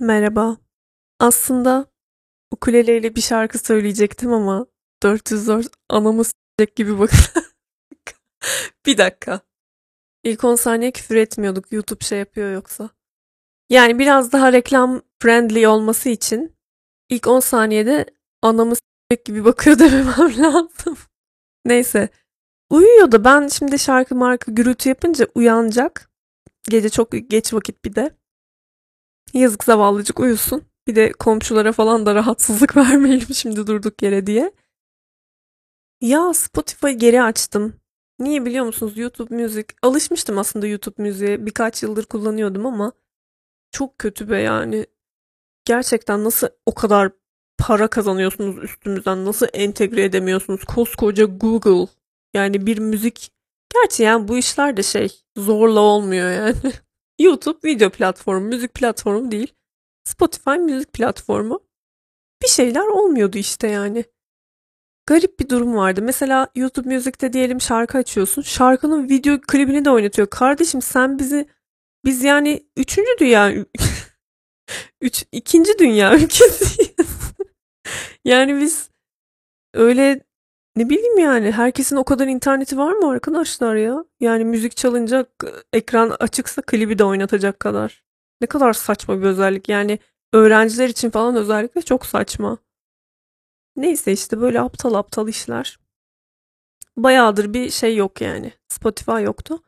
Merhaba. Aslında ukuleleyle bir şarkı söyleyecektim ama 404 anamı s**ecek gibi bakın. Bir dakika. İlk 10 saniye küfür etmiyorduk. YouTube şey yapıyor yoksa. Yani biraz daha reklam friendly olması için ilk 10 saniyede anamı s**ecek gibi bakıyor dememem lazım. Neyse. Uyuyor da ben şimdi şarkı marka gürültü yapınca uyanacak. Gece çok geç vakit bir de. Yazık zavallıcık uyusun. Bir de komşulara falan da rahatsızlık vermeyelim şimdi durduk yere diye. Ya Spotify geri açtım. Niye biliyor musunuz? YouTube müzik. Alışmıştım aslında YouTube müziğe. Birkaç yıldır kullanıyordum ama çok kötü be yani. Gerçekten nasıl o kadar para kazanıyorsunuz üstümüzden? Nasıl entegre edemiyorsunuz? Koskoca Google. Yani bir müzik. Gerçi yani bu işler de şey zorla olmuyor yani. YouTube video platformu, müzik platformu değil. Spotify müzik platformu. Bir şeyler olmuyordu işte yani. Garip bir durum vardı. Mesela YouTube Music'te diyelim şarkı açıyorsun. Şarkının video klibini de oynatıyor. Kardeşim sen bizi biz yani üçüncü dünya üç, ikinci dünya ülkesiyiz. yani biz öyle ne bileyim yani herkesin o kadar interneti var mı arkadaşlar ya? Yani müzik çalınca ekran açıksa klibi de oynatacak kadar. Ne kadar saçma bir özellik. Yani öğrenciler için falan özellikle çok saçma. Neyse işte böyle aptal aptal işler. Bayağıdır bir şey yok yani. Spotify yoktu.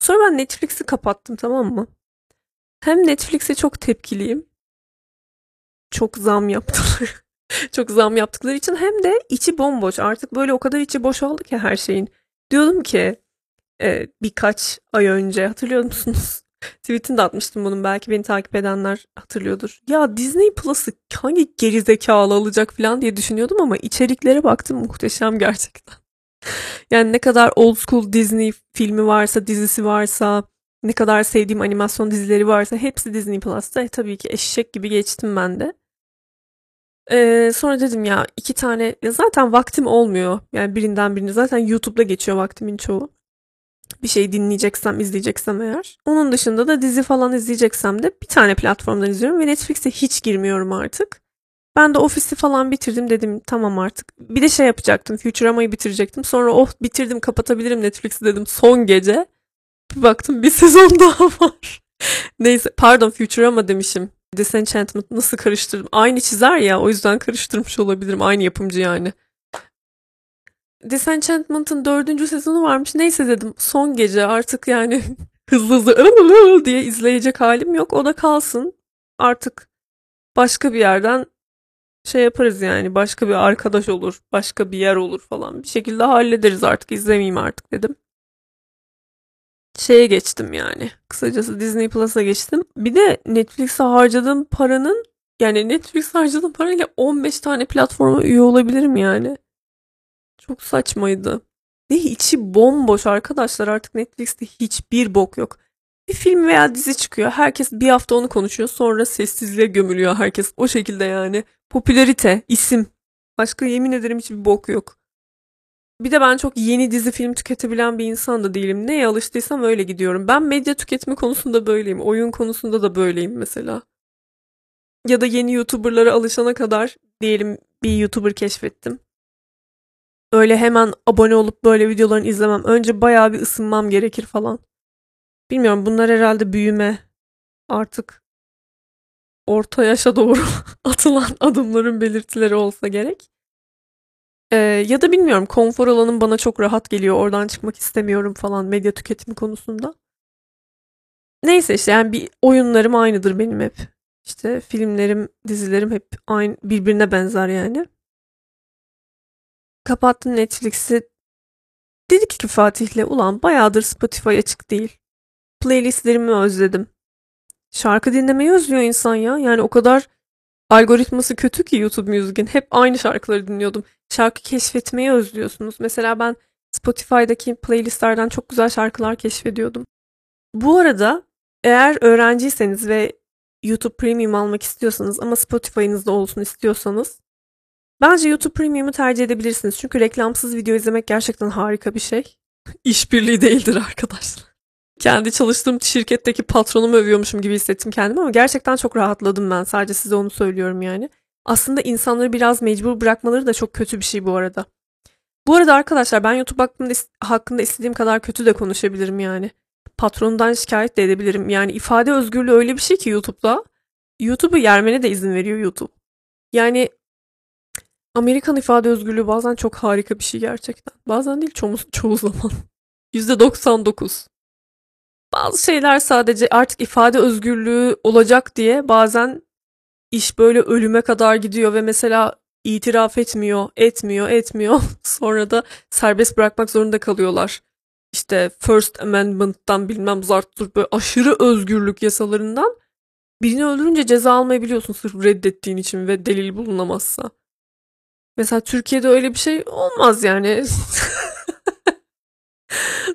Sonra ben Netflix'i kapattım tamam mı? Hem Netflix'e çok tepkiliyim. Çok zam yaptılar. çok zam yaptıkları için hem de içi bomboş. Artık böyle o kadar içi boş oldu ki her şeyin. Diyordum ki e, birkaç ay önce hatırlıyor musunuz? Tweetini de atmıştım bunun belki beni takip edenler hatırlıyordur. Ya Disney Plus'ı hangi gerizekalı alacak falan diye düşünüyordum ama içeriklere baktım muhteşem gerçekten. Yani ne kadar old school Disney filmi varsa, dizisi varsa, ne kadar sevdiğim animasyon dizileri varsa hepsi Disney Plus'ta. E, tabii ki eşek gibi geçtim ben de. Ee, sonra dedim ya iki tane ya zaten vaktim olmuyor. Yani birinden birini zaten YouTube'da geçiyor vaktimin çoğu. Bir şey dinleyeceksem, izleyeceksem eğer. Onun dışında da dizi falan izleyeceksem de bir tane platformdan izliyorum ve Netflix'e hiç girmiyorum artık. Ben de ofisi falan bitirdim dedim tamam artık. Bir de şey yapacaktım Futurama'yı bitirecektim. Sonra oh bitirdim kapatabilirim Netflix'i dedim son gece. Bir baktım bir sezon daha var. Neyse pardon Futurama demişim. Disenchantment nasıl karıştırdım? Aynı çizer ya o yüzden karıştırmış olabilirim. Aynı yapımcı yani. Disenchantment'ın dördüncü sezonu varmış. Neyse dedim son gece artık yani hızlı hızlı diye izleyecek halim yok. O da kalsın. Artık başka bir yerden şey yaparız yani. Başka bir arkadaş olur. Başka bir yer olur falan. Bir şekilde hallederiz artık. izlemeyeyim artık dedim. Şeye geçtim yani. Kısacası Disney Plus'a geçtim. Bir de Netflix'e harcadığım paranın yani Netflix harcadığım parayla 15 tane platforma üye olabilirim yani. Çok saçmaydı. Ve içi bomboş arkadaşlar artık Netflix'te hiçbir bok yok. Bir film veya dizi çıkıyor. Herkes bir hafta onu konuşuyor. Sonra sessizliğe gömülüyor herkes. O şekilde yani. Popülarite, isim. Başka yemin ederim hiçbir bok yok. Bir de ben çok yeni dizi film tüketebilen bir insan da değilim. Neye alıştıysam öyle gidiyorum. Ben medya tüketimi konusunda böyleyim. Oyun konusunda da böyleyim mesela. Ya da yeni YouTuber'lara alışana kadar diyelim bir YouTuber keşfettim. Öyle hemen abone olup böyle videolarını izlemem. Önce bayağı bir ısınmam gerekir falan. Bilmiyorum bunlar herhalde büyüme. Artık orta yaşa doğru atılan adımların belirtileri olsa gerek. Ee, ya da bilmiyorum konfor alanım bana çok rahat geliyor. Oradan çıkmak istemiyorum falan medya tüketimi konusunda. Neyse işte yani bir oyunlarım aynıdır benim hep. İşte filmlerim, dizilerim hep aynı birbirine benzer yani. Kapattım Netflix'i. Dedik ki Fatih'le ulan bayağıdır Spotify açık değil. Playlistlerimi özledim. Şarkı dinlemeyi özlüyor insan ya. Yani o kadar algoritması kötü ki YouTube Music'in. Hep aynı şarkıları dinliyordum. Şarkı keşfetmeyi özlüyorsunuz. Mesela ben Spotify'daki playlistlerden çok güzel şarkılar keşfediyordum. Bu arada eğer öğrenciyseniz ve YouTube Premium almak istiyorsanız ama Spotify'ınızda olsun istiyorsanız bence YouTube Premium'u tercih edebilirsiniz. Çünkü reklamsız video izlemek gerçekten harika bir şey. İşbirliği değildir arkadaşlar. kendi çalıştığım şirketteki patronumu övüyormuşum gibi hissettim kendimi ama gerçekten çok rahatladım ben. Sadece size onu söylüyorum yani. Aslında insanları biraz mecbur bırakmaları da çok kötü bir şey bu arada. Bu arada arkadaşlar ben YouTube hakkında, hakkında istediğim kadar kötü de konuşabilirim yani. Patronundan şikayet de edebilirim. Yani ifade özgürlüğü öyle bir şey ki YouTube'da. YouTube'u yermene de izin veriyor YouTube. Yani Amerikan ifade özgürlüğü bazen çok harika bir şey gerçekten. Bazen değil çoğu, çoğu zaman. %99. Bazı şeyler sadece artık ifade özgürlüğü olacak diye bazen iş böyle ölüme kadar gidiyor ve mesela itiraf etmiyor, etmiyor, etmiyor. Sonra da serbest bırakmak zorunda kalıyorlar. İşte First Amendment'tan bilmem zarttır böyle aşırı özgürlük yasalarından birini öldürünce ceza almayabiliyorsun sırf reddettiğin için ve delil bulunamazsa. Mesela Türkiye'de öyle bir şey olmaz yani.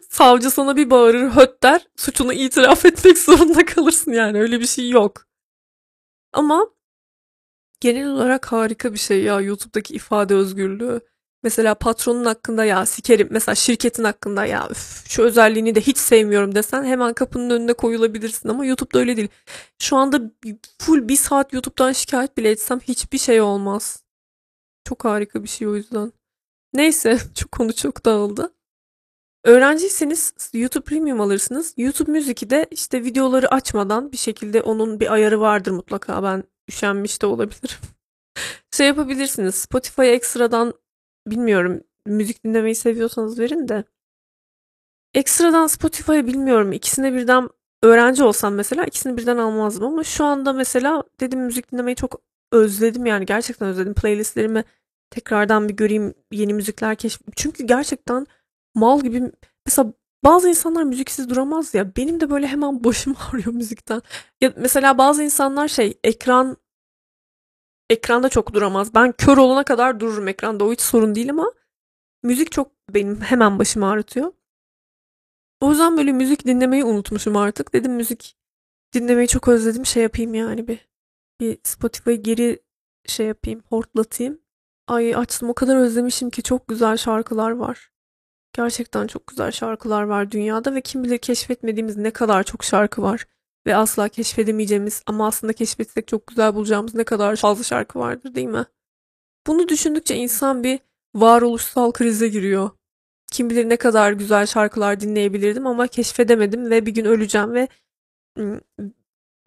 Savcı sana bir bağırır höt der suçunu itiraf etmek zorunda kalırsın yani öyle bir şey yok. Ama genel olarak harika bir şey ya YouTube'daki ifade özgürlüğü. Mesela patronun hakkında ya sikerim mesela şirketin hakkında ya üf, şu özelliğini de hiç sevmiyorum desen hemen kapının önüne koyulabilirsin ama YouTube'da öyle değil. Şu anda full bir saat YouTube'dan şikayet bile etsem hiçbir şey olmaz. Çok harika bir şey o yüzden. Neyse çok konu çok dağıldı. Öğrenciyseniz YouTube Premium alırsınız. YouTube Music'i de işte videoları açmadan bir şekilde onun bir ayarı vardır mutlaka. Ben üşenmiş de olabilirim. şey yapabilirsiniz. Spotify ekstradan bilmiyorum müzik dinlemeyi seviyorsanız verin de. Ekstradan Spotify'ı bilmiyorum. İkisine birden öğrenci olsam mesela ikisini birden almazdım ama şu anda mesela dedim müzik dinlemeyi çok özledim yani gerçekten özledim. Playlistlerimi tekrardan bir göreyim yeni müzikler keşf. Çünkü gerçekten mal gibi mesela bazı insanlar müziksiz duramaz ya. Benim de böyle hemen başım ağrıyor müzikten. Ya mesela bazı insanlar şey ekran ekranda çok duramaz. Ben kör olana kadar dururum ekranda. O hiç sorun değil ama müzik çok benim hemen başımı ağrıtıyor. O yüzden böyle müzik dinlemeyi unutmuşum artık. Dedim müzik dinlemeyi çok özledim. Şey yapayım yani bir bir Spotify geri şey yapayım, hortlatayım. Ay açtım o kadar özlemişim ki çok güzel şarkılar var. Gerçekten çok güzel şarkılar var dünyada ve kim bilir keşfetmediğimiz ne kadar çok şarkı var. Ve asla keşfedemeyeceğimiz ama aslında keşfetsek çok güzel bulacağımız ne kadar fazla şarkı vardır değil mi? Bunu düşündükçe insan bir varoluşsal krize giriyor. Kim bilir ne kadar güzel şarkılar dinleyebilirdim ama keşfedemedim ve bir gün öleceğim ve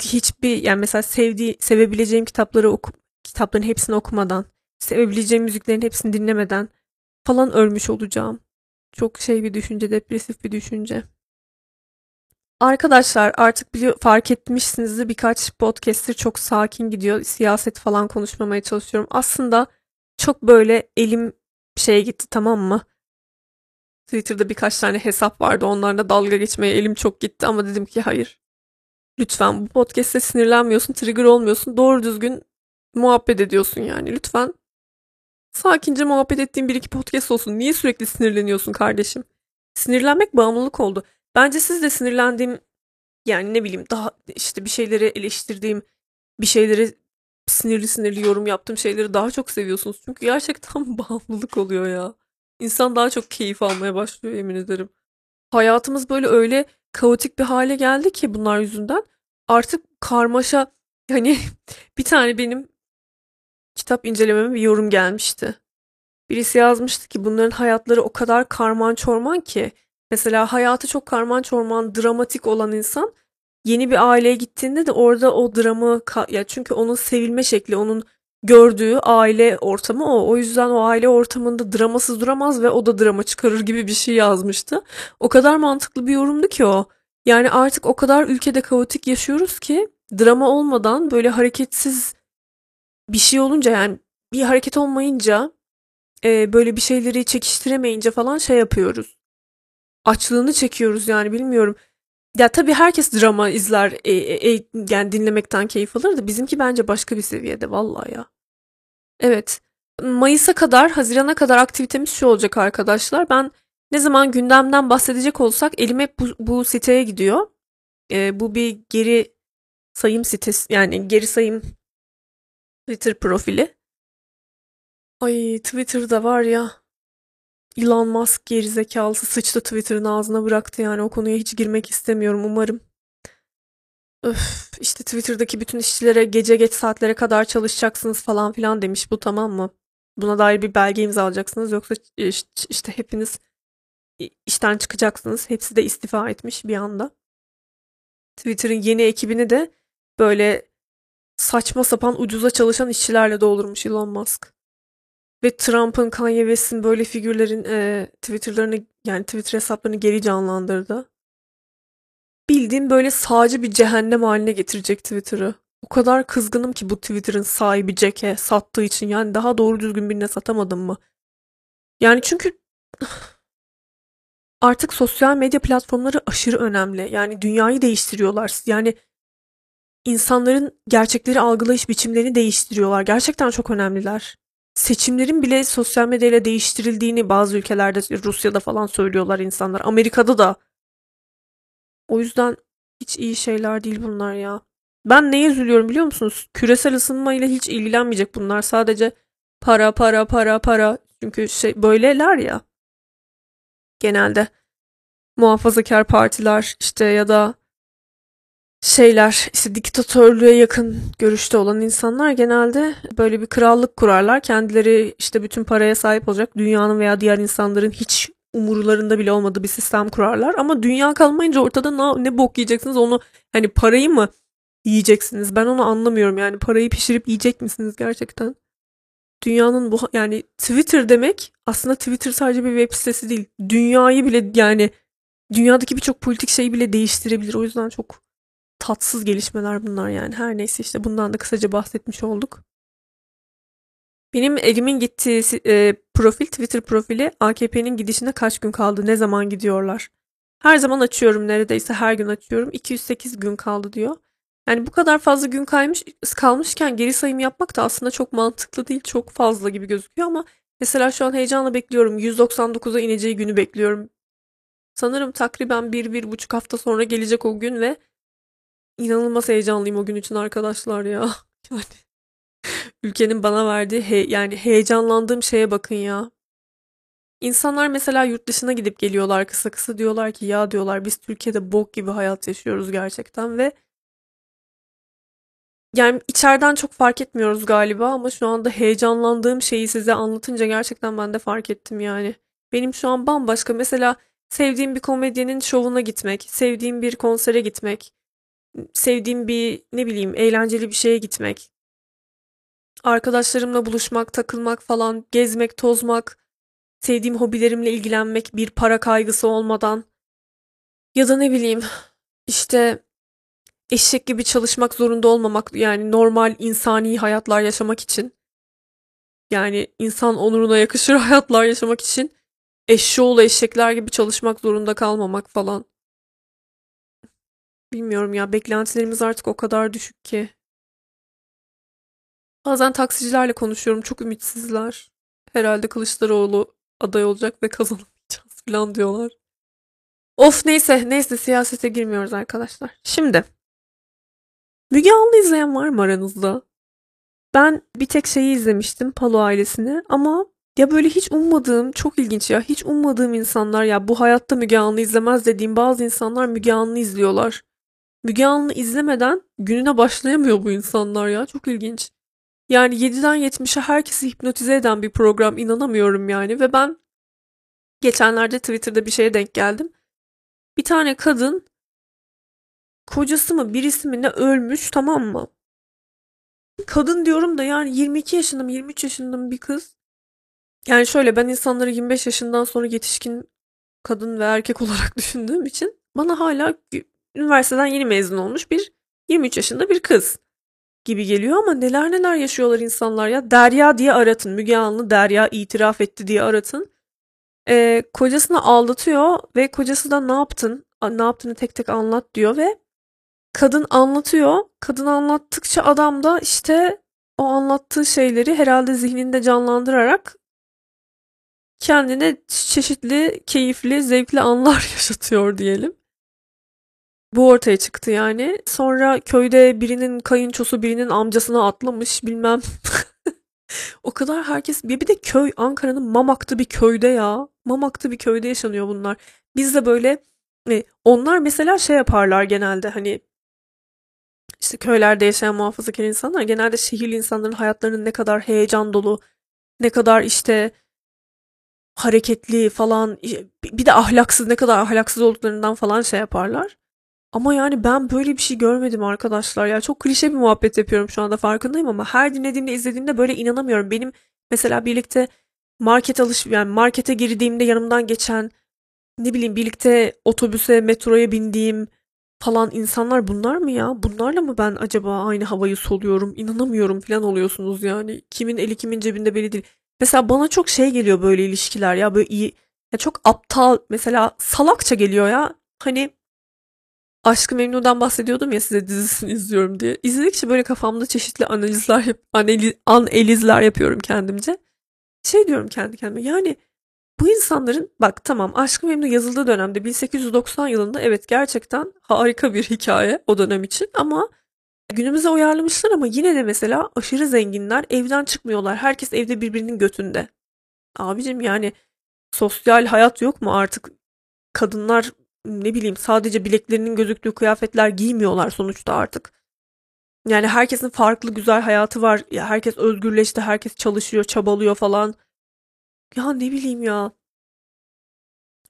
hiçbir yani mesela sevdiği sevebileceğim kitapları oku, kitapların hepsini okumadan, sevebileceğim müziklerin hepsini dinlemeden falan ölmüş olacağım. Çok şey bir düşünce, depresif bir düşünce. Arkadaşlar artık biliyor, fark etmişsinizdir birkaç podcaster çok sakin gidiyor. Siyaset falan konuşmamaya çalışıyorum. Aslında çok böyle elim şeye gitti tamam mı? Twitter'da birkaç tane hesap vardı. Onlarla dalga geçmeye elim çok gitti ama dedim ki hayır. Lütfen bu podcast'te sinirlenmiyorsun, trigger olmuyorsun. Doğru düzgün muhabbet ediyorsun yani. Lütfen sakince muhabbet ettiğin bir iki podcast olsun. Niye sürekli sinirleniyorsun kardeşim? Sinirlenmek bağımlılık oldu. Bence siz de sinirlendiğim yani ne bileyim daha işte bir şeyleri eleştirdiğim bir şeyleri sinirli sinirli yorum yaptığım şeyleri daha çok seviyorsunuz. Çünkü gerçekten bağımlılık oluyor ya. İnsan daha çok keyif almaya başlıyor yemin ederim. Hayatımız böyle öyle kaotik bir hale geldi ki bunlar yüzünden. Artık karmaşa hani bir tane benim kitap incelememe bir yorum gelmişti. Birisi yazmıştı ki bunların hayatları o kadar karman çorman ki Mesela hayatı çok karman çorman, dramatik olan insan yeni bir aileye gittiğinde de orada o dramı ya çünkü onun sevilme şekli, onun gördüğü aile ortamı o. O yüzden o aile ortamında dramasız duramaz ve o da drama çıkarır gibi bir şey yazmıştı. O kadar mantıklı bir yorumdu ki o. Yani artık o kadar ülkede kaotik yaşıyoruz ki drama olmadan böyle hareketsiz bir şey olunca yani bir hareket olmayınca e, böyle bir şeyleri çekiştiremeyince falan şey yapıyoruz açlığını çekiyoruz yani bilmiyorum. Ya tabii herkes drama izler, e, e, e, yani dinlemekten keyif alır da bizimki bence başka bir seviyede vallahi ya. Evet. Mayıs'a kadar, Haziran'a kadar aktivitemiz şu olacak arkadaşlar. Ben ne zaman gündemden bahsedecek olsak elim hep bu, bu siteye gidiyor. E, bu bir geri sayım sitesi yani geri sayım Twitter profili. Ay Twitter'da var ya Elon Musk gerizekalısı sıçtı Twitter'ın ağzına bıraktı yani o konuya hiç girmek istemiyorum umarım. Öf, işte Twitter'daki bütün işçilere gece geç saatlere kadar çalışacaksınız falan filan demiş bu tamam mı? Buna dair bir belge imzalayacaksınız yoksa işte hepiniz işten çıkacaksınız. Hepsi de istifa etmiş bir anda. Twitter'ın yeni ekibini de böyle saçma sapan ucuza çalışan işçilerle doldurmuş Elon Musk. Ve Trump'ın, Kanye West'in böyle figürlerin e, Twitter'larını yani Twitter hesaplarını geri canlandırdı. Bildiğim böyle sağcı bir cehennem haline getirecek Twitter'ı. O kadar kızgınım ki bu Twitter'ın sahibi Jack'e sattığı için. Yani daha doğru düzgün birine satamadım mı? Yani çünkü artık sosyal medya platformları aşırı önemli. Yani dünyayı değiştiriyorlar. Yani insanların gerçekleri algılayış biçimlerini değiştiriyorlar. Gerçekten çok önemliler. Seçimlerin bile sosyal medyayla değiştirildiğini bazı ülkelerde Rusya'da falan söylüyorlar insanlar. Amerika'da da. O yüzden hiç iyi şeyler değil bunlar ya. Ben neye üzülüyorum biliyor musunuz? Küresel ısınma ile hiç ilgilenmeyecek bunlar. Sadece para para para para. Çünkü şey böyleler ya. Genelde muhafazakar partiler işte ya da şeyler işte diktatörlüğe yakın görüşte olan insanlar genelde böyle bir krallık kurarlar. Kendileri işte bütün paraya sahip olacak dünyanın veya diğer insanların hiç umurlarında bile olmadığı bir sistem kurarlar. Ama dünya kalmayınca ortada ne, ne bok yiyeceksiniz onu hani parayı mı yiyeceksiniz? Ben onu anlamıyorum yani parayı pişirip yiyecek misiniz gerçekten? Dünyanın bu yani Twitter demek aslında Twitter sadece bir web sitesi değil. Dünyayı bile yani dünyadaki birçok politik şeyi bile değiştirebilir. O yüzden çok tatsız gelişmeler bunlar yani. Her neyse işte bundan da kısaca bahsetmiş olduk. Benim elimin gittiği e, profil, Twitter profili AKP'nin gidişine kaç gün kaldı, ne zaman gidiyorlar? Her zaman açıyorum neredeyse her gün açıyorum. 208 gün kaldı diyor. Yani bu kadar fazla gün kaymış kalmışken geri sayım yapmak da aslında çok mantıklı değil. Çok fazla gibi gözüküyor ama mesela şu an heyecanla bekliyorum. 199'a ineceği günü bekliyorum. Sanırım takriben bir, bir buçuk hafta sonra gelecek o gün ve inanılmaz heyecanlıyım o gün için arkadaşlar ya. Yani ülkenin bana verdiği he yani heyecanlandığım şeye bakın ya. İnsanlar mesela yurt dışına gidip geliyorlar kısa kısa diyorlar ki ya diyorlar biz Türkiye'de bok gibi hayat yaşıyoruz gerçekten ve yani içeriden çok fark etmiyoruz galiba ama şu anda heyecanlandığım şeyi size anlatınca gerçekten ben de fark ettim yani. Benim şu an bambaşka mesela sevdiğim bir komedyenin şovuna gitmek, sevdiğim bir konsere gitmek, sevdiğim bir ne bileyim eğlenceli bir şeye gitmek, arkadaşlarımla buluşmak, takılmak falan, gezmek, tozmak, sevdiğim hobilerimle ilgilenmek bir para kaygısı olmadan. Ya da ne bileyim işte eşek gibi çalışmak zorunda olmamak yani normal insani hayatlar yaşamak için. Yani insan onuruna yakışır hayatlar yaşamak için eşşoğlu eşekler gibi çalışmak zorunda kalmamak falan. Bilmiyorum ya beklentilerimiz artık o kadar düşük ki. Bazen taksicilerle konuşuyorum çok ümitsizler. Herhalde Kılıçdaroğlu aday olacak ve kazanamayacağız falan diyorlar. Of neyse neyse siyasete girmiyoruz arkadaşlar. Şimdi Müge Anlı izleyen var mı aranızda? Ben bir tek şeyi izlemiştim Palo ailesini ama ya böyle hiç ummadığım çok ilginç ya hiç ummadığım insanlar ya bu hayatta Müge Anlı izlemez dediğim bazı insanlar Müge Anlı izliyorlar. Müge Anlı izlemeden gününe başlayamıyor bu insanlar ya çok ilginç. Yani 7'den 70'e herkesi hipnotize eden bir program inanamıyorum yani ve ben geçenlerde Twitter'da bir şeye denk geldim. Bir tane kadın kocası mı birisi mi ne ölmüş tamam mı? Kadın diyorum da yani 22 yaşında mı 23 yaşında mı bir kız. Yani şöyle ben insanları 25 yaşından sonra yetişkin kadın ve erkek olarak düşündüğüm için bana hala üniversiteden yeni mezun olmuş bir 23 yaşında bir kız gibi geliyor ama neler neler yaşıyorlar insanlar ya. Derya diye aratın. Müge Anlı Derya itiraf etti diye aratın. Ee, kocasını aldatıyor ve kocası da ne yaptın? Ne yaptığını tek tek anlat diyor ve kadın anlatıyor. Kadın anlattıkça adam da işte o anlattığı şeyleri herhalde zihninde canlandırarak kendine çeşitli keyifli, zevkli anlar yaşatıyor diyelim. Bu ortaya çıktı yani. Sonra köyde birinin kayınçosu birinin amcasına atlamış bilmem. O kadar herkes bir, bir de köy Ankara'nın Mamak'ta bir köyde ya. Mamak'ta bir köyde yaşanıyor bunlar. Biz de böyle e, onlar mesela şey yaparlar genelde hani işte köylerde yaşayan muhafazakar insanlar genelde şehirli insanların hayatlarının ne kadar heyecan dolu, ne kadar işte hareketli falan bir de ahlaksız ne kadar ahlaksız olduklarından falan şey yaparlar. Ama yani ben böyle bir şey görmedim arkadaşlar ya. Çok klişe bir muhabbet yapıyorum şu anda farkındayım ama her dinlediğimde izlediğimde böyle inanamıyorum. Benim mesela birlikte market alış yani markete girdiğimde yanımdan geçen ne bileyim birlikte otobüse, metroya bindiğim falan insanlar bunlar mı ya? Bunlarla mı ben acaba aynı havayı soluyorum? İnanamıyorum falan oluyorsunuz yani. Kimin eli kimin cebinde belli değil. Mesela bana çok şey geliyor böyle ilişkiler ya böyle iyi ya çok aptal mesela salakça geliyor ya. Hani Aşkı Memnu'dan bahsediyordum ya size dizisini izliyorum diye. İzledikçe böyle kafamda çeşitli analizler, yap, analiz, analizler yapıyorum kendimce. Şey diyorum kendi kendime yani bu insanların bak tamam Aşkı Memnu yazıldığı dönemde 1890 yılında evet gerçekten harika bir hikaye o dönem için ama günümüze uyarlamışlar ama yine de mesela aşırı zenginler evden çıkmıyorlar. Herkes evde birbirinin götünde. Abicim yani sosyal hayat yok mu artık? Kadınlar ne bileyim sadece bileklerinin gözüktüğü kıyafetler giymiyorlar sonuçta artık. Yani herkesin farklı güzel hayatı var. Ya herkes özgürleşti, herkes çalışıyor, çabalıyor falan. Ya ne bileyim ya.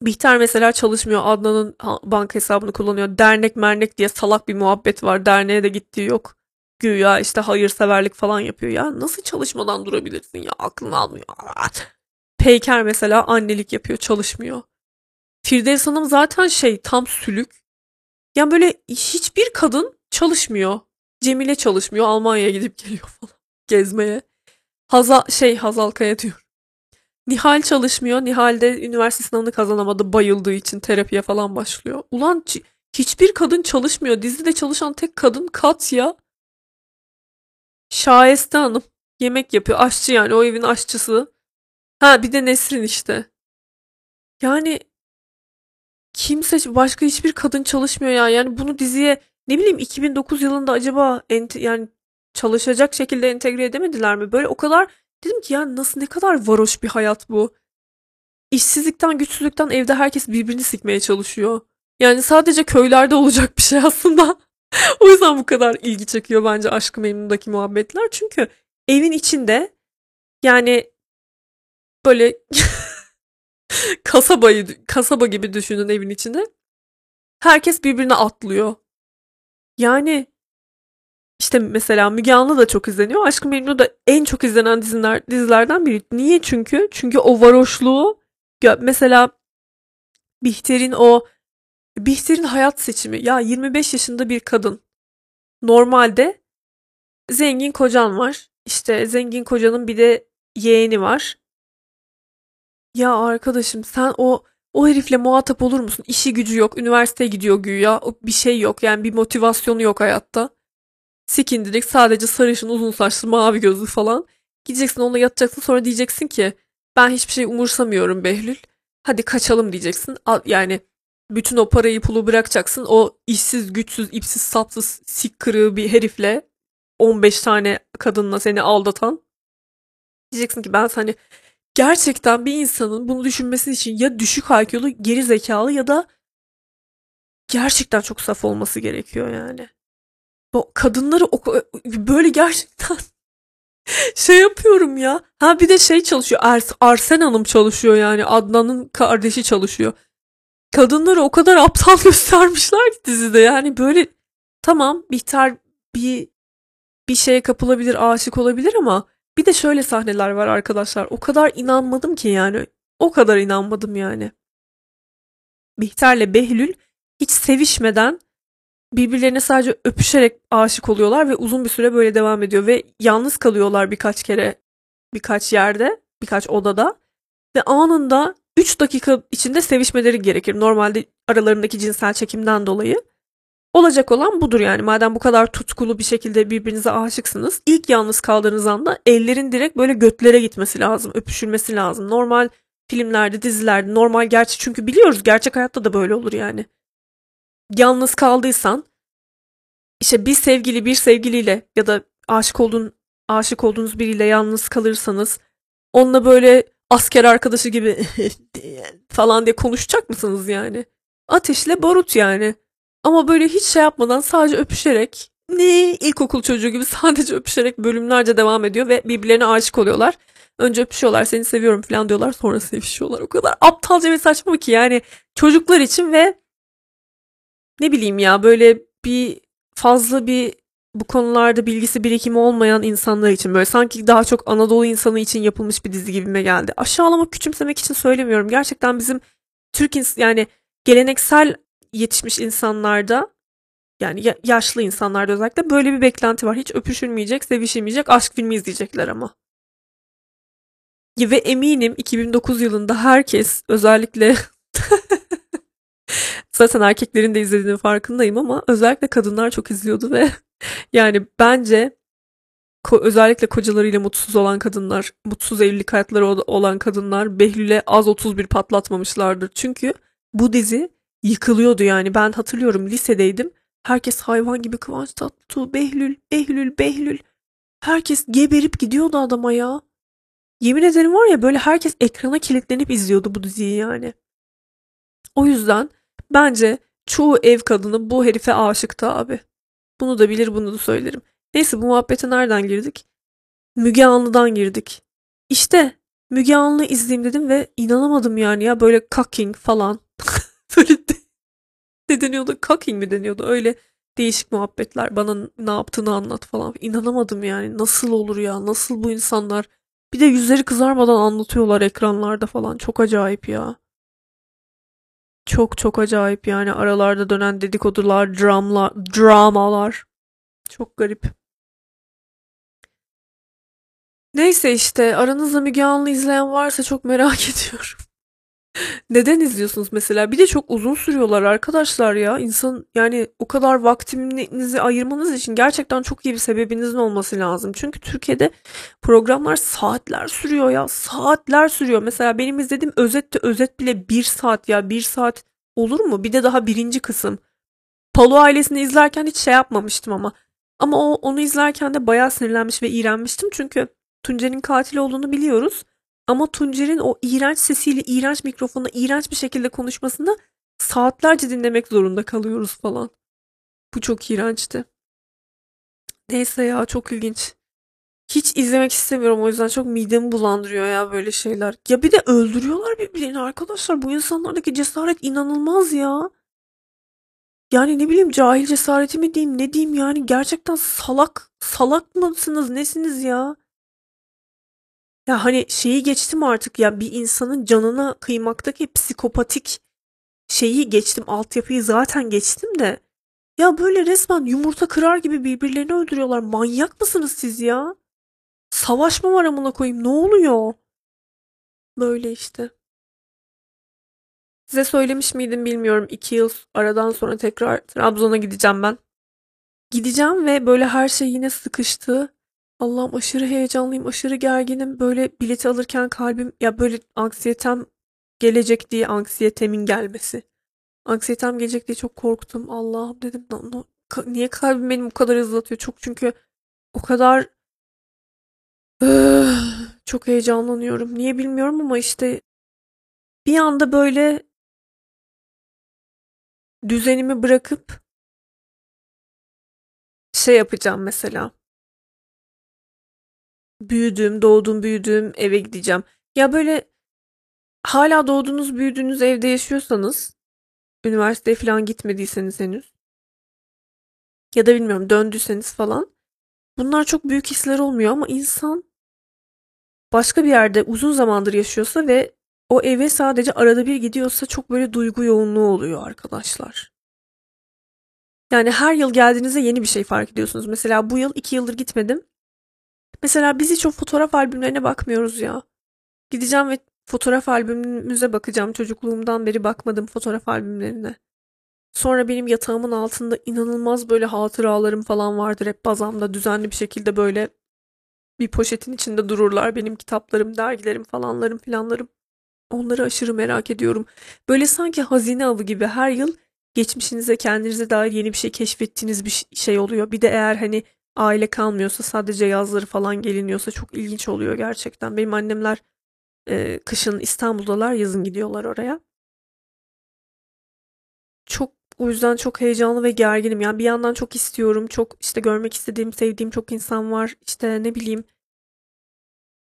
Bihter mesela çalışmıyor. Adnan'ın banka hesabını kullanıyor. Dernek mernek diye salak bir muhabbet var. Derneğe de gittiği yok. Güya işte hayırseverlik falan yapıyor. Ya nasıl çalışmadan durabilirsin ya? Aklın almıyor. Peyker mesela annelik yapıyor, çalışmıyor. Firdevs Hanım zaten şey tam sülük. Yani böyle hiçbir kadın çalışmıyor. Cemile çalışmıyor. Almanya'ya gidip geliyor falan. Gezmeye. Hazal şey Hazal Kaya diyor. Nihal çalışmıyor. Nihal de üniversite sınavını kazanamadı. Bayıldığı için terapiye falan başlıyor. Ulan hiçbir kadın çalışmıyor. Dizide çalışan tek kadın Katya. Şaheste Hanım. Yemek yapıyor. Aşçı yani. O evin aşçısı. Ha bir de Nesrin işte. Yani kimse başka hiçbir kadın çalışmıyor ya. Yani bunu diziye ne bileyim 2009 yılında acaba ente, yani çalışacak şekilde entegre edemediler mi? Böyle o kadar dedim ki ya nasıl ne kadar varoş bir hayat bu. İşsizlikten, güçsüzlükten evde herkes birbirini sikmeye çalışıyor. Yani sadece köylerde olacak bir şey aslında. o yüzden bu kadar ilgi çekiyor bence Aşkı Memnun'daki muhabbetler. Çünkü evin içinde yani böyle kasabayı kasaba gibi düşünün evin içinde. Herkes birbirine atlıyor. Yani işte mesela Müge Anlı da çok izleniyor. Aşkı Memnu da en çok izlenen diziler, dizilerden biri. Niye çünkü? Çünkü o varoşluğu mesela Bihter'in o Bihter'in hayat seçimi. Ya 25 yaşında bir kadın. Normalde zengin kocan var. İşte zengin kocanın bir de yeğeni var. Ya arkadaşım sen o o herifle muhatap olur musun? İşi gücü yok, üniversiteye gidiyor güya. Bir şey yok yani bir motivasyonu yok hayatta. Sikindirik sadece sarışın, uzun saçlı, mavi gözlü falan. Gideceksin onunla yatacaksın sonra diyeceksin ki ben hiçbir şey umursamıyorum Behlül. Hadi kaçalım diyeceksin. Yani bütün o parayı pulu bırakacaksın. O işsiz, güçsüz, ipsiz, sapsız, sik kırığı bir herifle 15 tane kadınla seni aldatan. Diyeceksin ki ben hani gerçekten bir insanın bunu düşünmesi için ya düşük IQ'lu geri zekalı ya da gerçekten çok saf olması gerekiyor yani. O kadınları böyle gerçekten şey yapıyorum ya. Ha bir de şey çalışıyor. Ars, Arsen Hanım çalışıyor yani. Adnan'ın kardeşi çalışıyor. Kadınları o kadar aptal göstermişler ki dizide. Yani böyle tamam Bihter bir bir şeye kapılabilir, aşık olabilir ama bir de şöyle sahneler var arkadaşlar. O kadar inanmadım ki yani. O kadar inanmadım yani. Bihter'le Behlül hiç sevişmeden birbirlerine sadece öpüşerek aşık oluyorlar ve uzun bir süre böyle devam ediyor ve yalnız kalıyorlar birkaç kere birkaç yerde, birkaç odada ve anında 3 dakika içinde sevişmeleri gerekir. Normalde aralarındaki cinsel çekimden dolayı. Olacak olan budur yani. Madem bu kadar tutkulu bir şekilde birbirinize aşıksınız. ilk yalnız kaldığınız anda ellerin direkt böyle götlere gitmesi lazım. Öpüşülmesi lazım. Normal filmlerde, dizilerde normal gerçi çünkü biliyoruz gerçek hayatta da böyle olur yani. Yalnız kaldıysan işte bir sevgili bir sevgiliyle ya da aşık olduğun aşık olduğunuz biriyle yalnız kalırsanız onunla böyle asker arkadaşı gibi falan diye konuşacak mısınız yani? Ateşle barut yani. Ama böyle hiç şey yapmadan sadece öpüşerek ne ilkokul çocuğu gibi sadece öpüşerek bölümlerce devam ediyor ve birbirlerine aşık oluyorlar. Önce öpüşüyorlar seni seviyorum falan diyorlar sonra sevişiyorlar. O kadar aptalca ve saçma ki yani çocuklar için ve ne bileyim ya böyle bir fazla bir bu konularda bilgisi birikimi olmayan insanlar için böyle sanki daha çok Anadolu insanı için yapılmış bir dizi gibime geldi. Aşağılamak, küçümsemek için söylemiyorum. Gerçekten bizim Türk yani geleneksel yetişmiş insanlarda yani yaşlı insanlarda özellikle böyle bir beklenti var. Hiç öpüşülmeyecek, sevişilmeyecek, aşk filmi izleyecekler ama. Ve eminim 2009 yılında herkes özellikle zaten erkeklerin de izlediğinin farkındayım ama özellikle kadınlar çok izliyordu ve yani bence ko- özellikle kocalarıyla mutsuz olan kadınlar, mutsuz evlilik hayatları olan kadınlar Behlül'e az 31 patlatmamışlardır. Çünkü bu dizi yıkılıyordu yani. Ben hatırlıyorum lisedeydim. Herkes hayvan gibi Kıvanç Tatlıtuğ, Behlül, Behlül, Behlül. Herkes geberip gidiyordu adama ya. Yemin ederim var ya böyle herkes ekrana kilitlenip izliyordu bu diziyi yani. O yüzden bence çoğu ev kadını bu herife aşıktı abi. Bunu da bilir bunu da söylerim. Neyse bu muhabbete nereden girdik? Müge Anlı'dan girdik. İşte Müge Anlı izleyeyim dedim ve inanamadım yani ya böyle cocking falan. Böyle de, ne deniyordu? Cocking mi deniyordu? Öyle değişik muhabbetler. Bana ne yaptığını anlat falan. İnanamadım yani. Nasıl olur ya? Nasıl bu insanlar? Bir de yüzleri kızarmadan anlatıyorlar ekranlarda falan. Çok acayip ya. Çok çok acayip yani aralarda dönen dedikodular, dramlar, dramalar. Çok garip. Neyse işte aranızda Müge Anlı izleyen varsa çok merak ediyorum. Neden izliyorsunuz mesela? Bir de çok uzun sürüyorlar arkadaşlar ya. İnsan yani o kadar vaktinizi ayırmanız için gerçekten çok iyi bir sebebinizin olması lazım. Çünkü Türkiye'de programlar saatler sürüyor ya. Saatler sürüyor. Mesela benim izlediğim özet de özet bile bir saat ya. Bir saat olur mu? Bir de daha birinci kısım. Palu ailesini izlerken hiç şey yapmamıştım ama. Ama o, onu izlerken de bayağı sinirlenmiş ve iğrenmiştim. Çünkü Tuncer'in katil olduğunu biliyoruz. Ama Tuncer'in o iğrenç sesiyle, iğrenç mikrofonla, iğrenç bir şekilde konuşmasını saatlerce dinlemek zorunda kalıyoruz falan. Bu çok iğrençti. Neyse ya çok ilginç. Hiç izlemek istemiyorum o yüzden çok midemi bulandırıyor ya böyle şeyler. Ya bir de öldürüyorlar birbirini arkadaşlar. Bu insanlardaki cesaret inanılmaz ya. Yani ne bileyim cahil cesareti mi diyeyim ne diyeyim yani gerçekten salak salak mısınız nesiniz ya? Ya hani şeyi geçtim artık ya bir insanın canına kıymaktaki psikopatik şeyi geçtim altyapıyı zaten geçtim de ya böyle resmen yumurta kırar gibi birbirlerini öldürüyorlar. Manyak mısınız siz ya? Savaş mı var amına koyayım? Ne oluyor? Böyle işte. Size söylemiş miydim bilmiyorum. İki yıl aradan sonra tekrar Trabzon'a gideceğim ben. Gideceğim ve böyle her şey yine sıkıştı. Allah'ım aşırı heyecanlıyım, aşırı gerginim. Böyle bileti alırken kalbim ya böyle anksiyetem gelecek diye anksiyetemin gelmesi. Anksiyetem gelecek diye çok korktum. Allah'ım dedim niye kalbim benim bu kadar hızlatıyor? Çok çünkü o kadar çok heyecanlanıyorum. Niye bilmiyorum ama işte bir anda böyle düzenimi bırakıp şey yapacağım mesela. Büyüdüğüm, doğdum, büyüdüğüm eve gideceğim. Ya böyle hala doğduğunuz, büyüdüğünüz evde yaşıyorsanız, üniversiteye falan gitmediyseniz henüz ya da bilmiyorum döndüyseniz falan bunlar çok büyük hisler olmuyor ama insan başka bir yerde uzun zamandır yaşıyorsa ve o eve sadece arada bir gidiyorsa çok böyle duygu yoğunluğu oluyor arkadaşlar. Yani her yıl geldiğinizde yeni bir şey fark ediyorsunuz. Mesela bu yıl iki yıldır gitmedim. Mesela biz hiç o fotoğraf albümlerine bakmıyoruz ya. Gideceğim ve fotoğraf albümümüze bakacağım. Çocukluğumdan beri bakmadım fotoğraf albümlerine. Sonra benim yatağımın altında inanılmaz böyle hatıralarım falan vardır hep bazamda düzenli bir şekilde böyle bir poşetin içinde dururlar benim kitaplarım, dergilerim falanlarım filanlarım. Onları aşırı merak ediyorum. Böyle sanki hazine avı gibi her yıl geçmişinize kendinize dair yeni bir şey keşfettiğiniz bir şey oluyor. Bir de eğer hani aile kalmıyorsa sadece yazları falan geliniyorsa çok ilginç oluyor gerçekten. Benim annemler e, kışın İstanbul'dalar yazın gidiyorlar oraya. Çok o yüzden çok heyecanlı ve gerginim. Yani bir yandan çok istiyorum. Çok işte görmek istediğim, sevdiğim çok insan var. İşte ne bileyim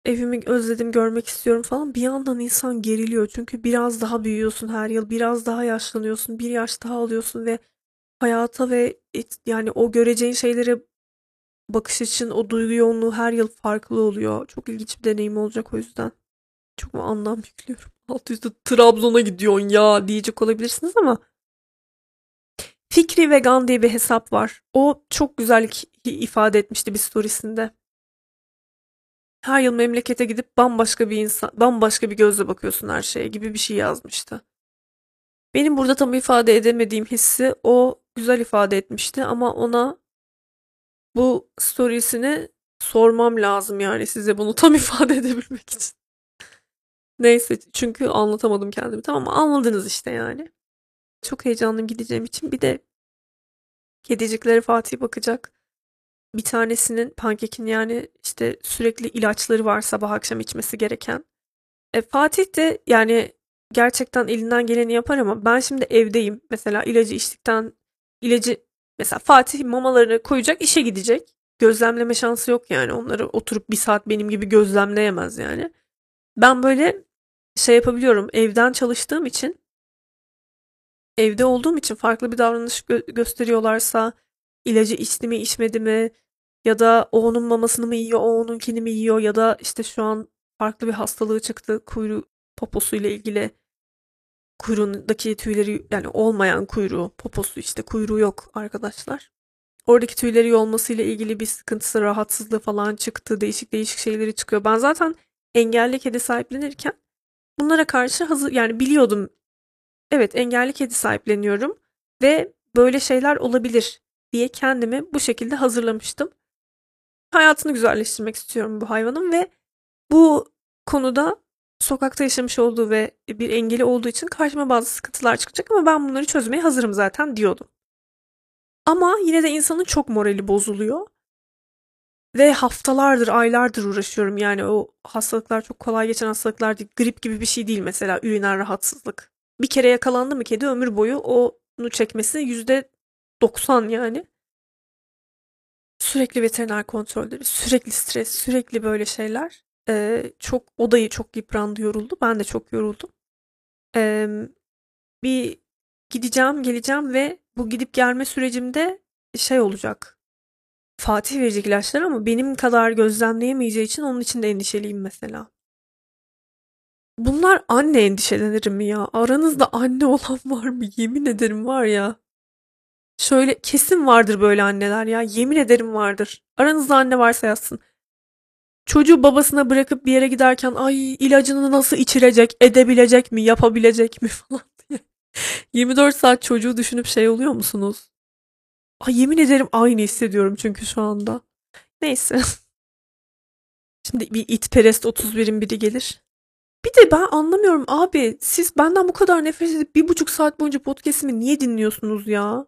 evimi özledim, görmek istiyorum falan. Bir yandan insan geriliyor. Çünkü biraz daha büyüyorsun her yıl. Biraz daha yaşlanıyorsun. Bir yaş daha alıyorsun ve hayata ve yani o göreceğin şeylere bakış için o duygu yoğunluğu her yıl farklı oluyor. Çok ilginç bir deneyim olacak o yüzden. Çok mu anlam yüklüyorum. Alt üstü Trabzon'a gidiyorsun ya diyecek olabilirsiniz ama Fikri Vegan diye bir hesap var. O çok güzel ifade etmişti bir storiesinde. Her yıl memlekete gidip bambaşka bir insan, bambaşka bir gözle bakıyorsun her şeye gibi bir şey yazmıştı. Benim burada tam ifade edemediğim hissi o güzel ifade etmişti ama ona bu storiesini sormam lazım yani size bunu tam ifade edebilmek için. Neyse çünkü anlatamadım kendimi tamam mı? Anladınız işte yani. Çok heyecanlıyım gideceğim için. Bir de kediciklere Fatih bakacak. Bir tanesinin pankekin yani işte sürekli ilaçları var sabah akşam içmesi gereken. E, Fatih de yani gerçekten elinden geleni yapar ama ben şimdi evdeyim. Mesela ilacı içtikten ilacı mesela Fatih mamalarını koyacak işe gidecek. Gözlemleme şansı yok yani. Onları oturup bir saat benim gibi gözlemleyemez yani. Ben böyle şey yapabiliyorum. Evden çalıştığım için evde olduğum için farklı bir davranış gö- gösteriyorlarsa ilacı içti mi içmedi mi ya da o onun mamasını mı yiyor o onunkini mi yiyor ya da işte şu an farklı bir hastalığı çıktı kuyruğu poposuyla ilgili kuyruğundaki tüyleri yani olmayan kuyruğu poposu işte kuyruğu yok arkadaşlar. Oradaki tüyleri yolmasıyla ilgili bir sıkıntısı rahatsızlığı falan çıktı değişik değişik şeyleri çıkıyor. Ben zaten engelli kedi sahiplenirken bunlara karşı hazır yani biliyordum evet engelli kedi sahipleniyorum ve böyle şeyler olabilir diye kendimi bu şekilde hazırlamıştım. Hayatını güzelleştirmek istiyorum bu hayvanın ve bu konuda sokakta yaşamış olduğu ve bir engeli olduğu için karşıma bazı sıkıntılar çıkacak ama ben bunları çözmeye hazırım zaten diyordum. Ama yine de insanın çok morali bozuluyor. Ve haftalardır, aylardır uğraşıyorum. Yani o hastalıklar çok kolay geçen hastalıklar değil. Grip gibi bir şey değil mesela üriner rahatsızlık. Bir kere yakalandı mı kedi ömür boyu onu çekmesi yüzde 90 yani. Sürekli veteriner kontrolleri, sürekli stres, sürekli böyle şeyler. Ee, çok odayı çok yıprandı, yoruldu. Ben de çok yoruldum. Ee, bir gideceğim, geleceğim ve bu gidip gelme sürecimde şey olacak. Fatih verecek ilaçlar ama benim kadar gözlemleyemeyeceği için onun için de endişeliyim mesela. Bunlar anne endişelenirim mi ya? Aranızda anne olan var mı? Yemin ederim var ya. Şöyle kesin vardır böyle anneler ya. Yemin ederim vardır. Aranızda anne varsa yazsın. Çocuğu babasına bırakıp bir yere giderken ay ilacını nasıl içirecek, edebilecek mi, yapabilecek mi falan diye. 24 saat çocuğu düşünüp şey oluyor musunuz? Ay yemin ederim aynı hissediyorum çünkü şu anda. Neyse. Şimdi bir itperest 31'in biri gelir. Bir de ben anlamıyorum abi. Siz benden bu kadar nefret edip bir buçuk saat boyunca podcast'imi niye dinliyorsunuz ya?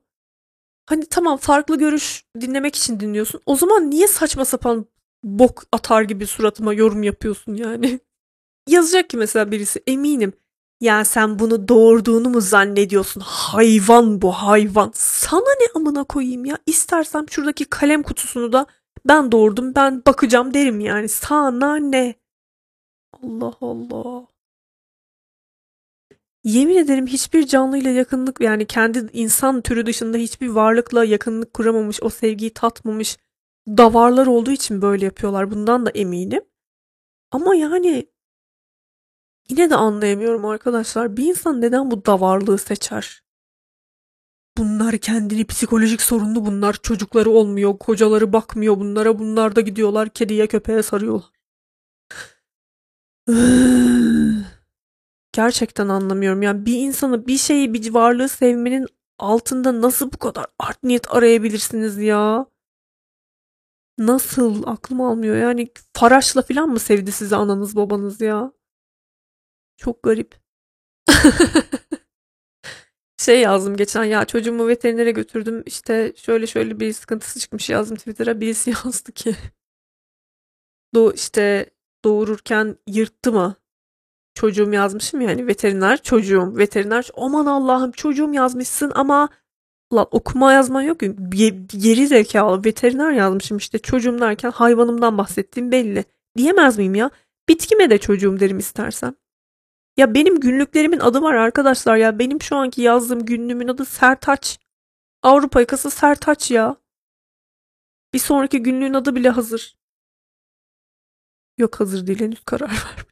Hani tamam farklı görüş dinlemek için dinliyorsun. O zaman niye saçma sapan bok atar gibi suratıma yorum yapıyorsun yani? Yazacak ki mesela birisi eminim. Ya sen bunu doğurduğunu mu zannediyorsun? Hayvan bu hayvan. Sana ne amına koyayım ya? İstersem şuradaki kalem kutusunu da ben doğurdum ben bakacağım derim yani. Sana ne? Allah Allah. Yemin ederim hiçbir canlıyla yakınlık yani kendi insan türü dışında hiçbir varlıkla yakınlık kuramamış, o sevgiyi tatmamış davarlar olduğu için böyle yapıyorlar. Bundan da eminim. Ama yani yine de anlayamıyorum arkadaşlar. Bir insan neden bu davarlığı seçer? Bunlar kendini psikolojik sorunlu bunlar. Çocukları olmuyor, kocaları bakmıyor bunlara. Bunlar da gidiyorlar kediye köpeğe sarıyorlar. Gerçekten anlamıyorum. Yani bir insanı, bir şeyi, bir varlığı sevmenin altında nasıl bu kadar art niyet arayabilirsiniz ya? Nasıl? Aklım almıyor. Yani Faraş'la falan mı sevdi sizi ananız babanız ya? Çok garip. Şey yazdım geçen ya çocuğumu veterinere götürdüm işte şöyle şöyle bir sıkıntısı çıkmış yazdım Twitter'a birisi yazdı ki do işte doğururken yırttı mı? Çocuğum yazmışım yani veteriner çocuğum veteriner aman Allah'ım çocuğum yazmışsın ama Lan okuma yazman yok. Geri zekalı veteriner yazmışım işte çocuğum derken hayvanımdan bahsettiğim belli. Diyemez miyim ya? Bitkime de çocuğum derim istersem. Ya benim günlüklerimin adı var arkadaşlar ya. Benim şu anki yazdığım günlüğümün adı Sertaç. Avrupa yakası Sertaç ya. Bir sonraki günlüğün adı bile hazır. Yok hazır değil henüz karar ver.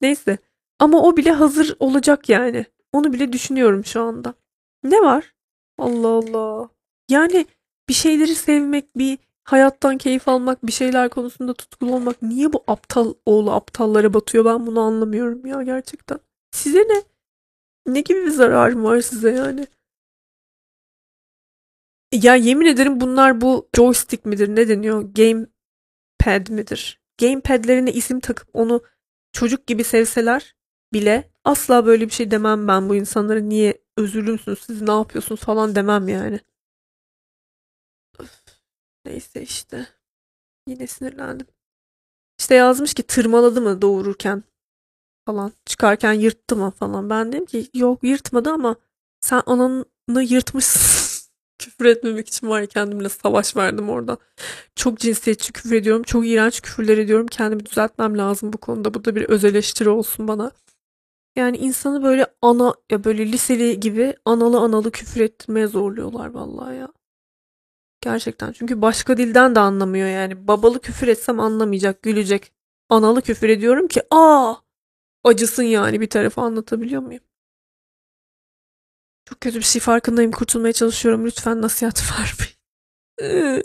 Neyse. Ama o bile hazır olacak yani. Onu bile düşünüyorum şu anda. Ne var? Allah Allah. Yani bir şeyleri sevmek, bir hayattan keyif almak, bir şeyler konusunda tutkulu olmak niye bu aptal oğlu aptallara batıyor ben bunu anlamıyorum ya gerçekten. Size ne? Ne gibi bir zararım var size yani? Ya yemin ederim bunlar bu joystick midir ne deniyor? Gamepad midir? Gamepad'lerine isim takıp onu çocuk gibi sevseler bile asla böyle bir şey demem ben bu insanlara niye özürlü müsünüz siz ne yapıyorsunuz falan demem yani. Öf, neyse işte. Yine sinirlendim. İşte yazmış ki tırmaladı mı doğururken falan. Çıkarken yırttı mı falan. Ben dedim ki yok yırtmadı ama sen ananı yırtmışsın. küfür etmemek için var ya kendimle savaş verdim orada. Çok cinsiyetçi küfür ediyorum. Çok iğrenç küfürler ediyorum. Kendimi düzeltmem lazım bu konuda. Bu da bir öz eleştiri olsun bana. Yani insanı böyle ana ya böyle liseli gibi analı analı küfür ettirmeye zorluyorlar vallahi ya. Gerçekten çünkü başka dilden de anlamıyor yani. Babalı küfür etsem anlamayacak, gülecek. Analı küfür ediyorum ki aa acısın yani bir tarafı anlatabiliyor muyum? Çok kötü bir şey farkındayım. Kurtulmaya çalışıyorum. Lütfen nasihat vermeyin.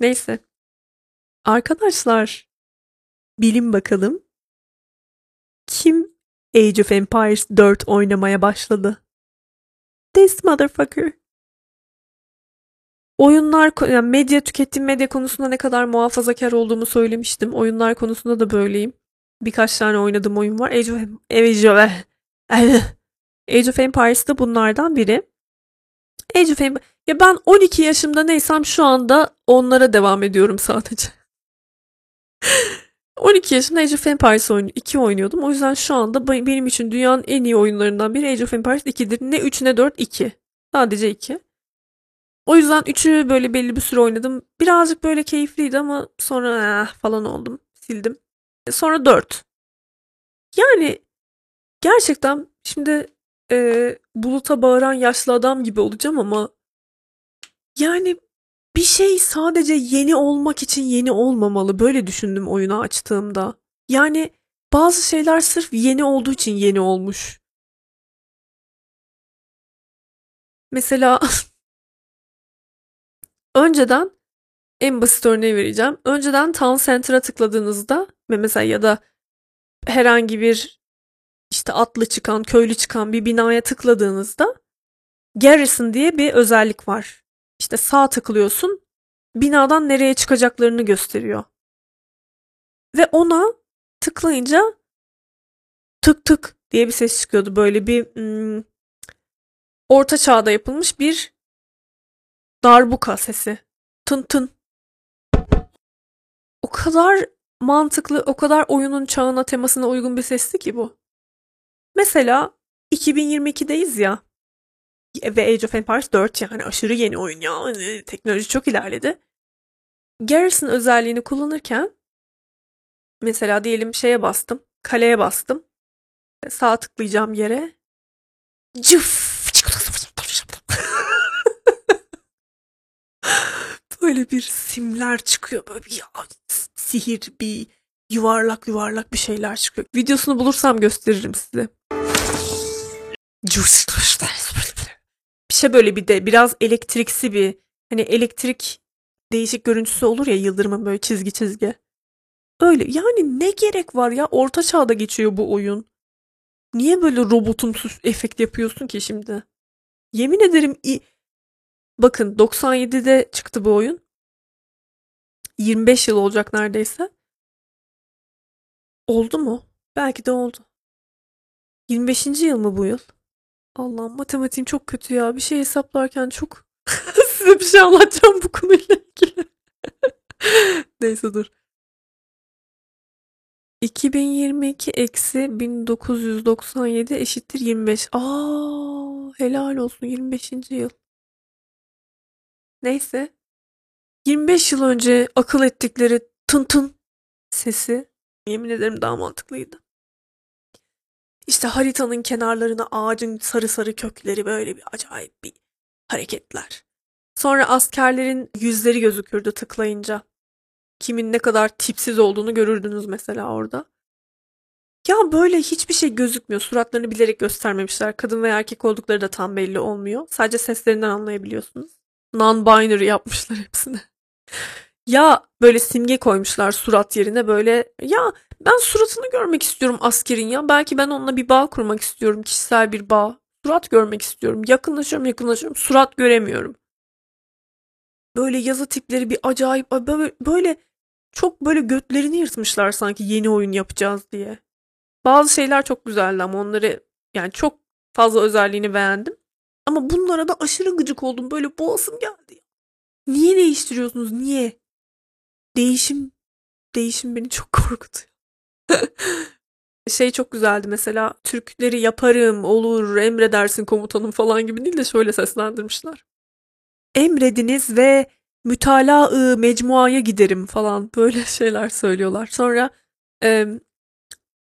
Neyse. Arkadaşlar bilin bakalım. Kim Age of Empires 4 oynamaya başladı. This motherfucker. Oyunlar, yani medya tükettiğim medya konusunda ne kadar muhafazakar olduğumu söylemiştim. Oyunlar konusunda da böyleyim. Birkaç tane oynadığım oyun var. Age of, Age of, Age of Empires da bunlardan biri. Age of Empires, ya ben 12 yaşımda neysem şu anda onlara devam ediyorum sadece. 12 yaşında Age of Empires oyun 2 oynuyordum. O yüzden şu anda benim için dünyanın en iyi oyunlarından biri Age of Empires 2'dir. Ne 3 ne 4 2. Sadece 2. O yüzden 3'ü böyle belli bir süre oynadım. Birazcık böyle keyifliydi ama sonra eh, falan oldum. Sildim. E, sonra 4. Yani gerçekten şimdi e, buluta bağıran yaşlı adam gibi olacağım ama yani bir şey sadece yeni olmak için yeni olmamalı. Böyle düşündüm oyunu açtığımda. Yani bazı şeyler sırf yeni olduğu için yeni olmuş. Mesela önceden en basit örneği vereceğim. Önceden Town Center'a tıkladığınızda mesela ya da herhangi bir işte atlı çıkan, köylü çıkan bir binaya tıkladığınızda Garrison diye bir özellik var. İşte sağ tıklıyorsun binadan nereye çıkacaklarını gösteriyor. Ve ona tıklayınca tık tık diye bir ses çıkıyordu. Böyle bir hmm, orta çağda yapılmış bir darbuka sesi. Tın tın. O kadar mantıklı, o kadar oyunun çağına temasına uygun bir sesti ki bu. Mesela 2022'deyiz ya ve Age of Empires 4 yani aşırı yeni oyun ya. Hani teknoloji çok ilerledi. Garrison özelliğini kullanırken mesela diyelim şeye bastım. Kaleye bastım. Sağ tıklayacağım yere. Cıf. böyle bir simler çıkıyor. Böyle bir sihir, bir yuvarlak yuvarlak bir şeyler çıkıyor. Videosunu bulursam gösteririm size bir şey böyle bir de biraz elektriksi bir hani elektrik değişik görüntüsü olur ya yıldırımın böyle çizgi çizgi. Öyle yani ne gerek var ya orta çağda geçiyor bu oyun. Niye böyle robotumsu efekt yapıyorsun ki şimdi? Yemin ederim bakın 97'de çıktı bu oyun. 25 yıl olacak neredeyse. Oldu mu? Belki de oldu. 25. yıl mı bu yıl? Allah'ım matematiğim çok kötü ya. Bir şey hesaplarken çok size bir şey anlatacağım bu konuyla ilgili. Neyse dur. 2022 eksi 1997 eşittir 25. Aa, helal olsun 25. yıl. Neyse. 25 yıl önce akıl ettikleri tın tın sesi yemin ederim daha mantıklıydı. İşte haritanın kenarlarına ağacın sarı sarı kökleri böyle bir acayip bir hareketler. Sonra askerlerin yüzleri gözükürdü tıklayınca. Kimin ne kadar tipsiz olduğunu görürdünüz mesela orada. Ya böyle hiçbir şey gözükmüyor. Suratlarını bilerek göstermemişler. Kadın veya erkek oldukları da tam belli olmuyor. Sadece seslerinden anlayabiliyorsunuz. Non-binary yapmışlar hepsini. Ya böyle simge koymuşlar surat yerine böyle ya ben suratını görmek istiyorum askerin ya. Belki ben onunla bir bağ kurmak istiyorum. Kişisel bir bağ. Surat görmek istiyorum. Yakınlaşıyorum yakınlaşıyorum. Surat göremiyorum. Böyle yazı tipleri bir acayip böyle çok böyle götlerini yırtmışlar sanki yeni oyun yapacağız diye. Bazı şeyler çok güzeldi ama onları yani çok fazla özelliğini beğendim. Ama bunlara da aşırı gıcık oldum. Böyle boğazım geldi. Niye değiştiriyorsunuz? Niye? Değişim değişim beni çok korkutuyor. Şey çok güzeldi mesela Türkleri yaparım, olur, emredersin komutanım falan gibi değil de şöyle seslendirmişler. Emrediniz ve mütalaa mecmuaya giderim falan böyle şeyler söylüyorlar. Sonra e,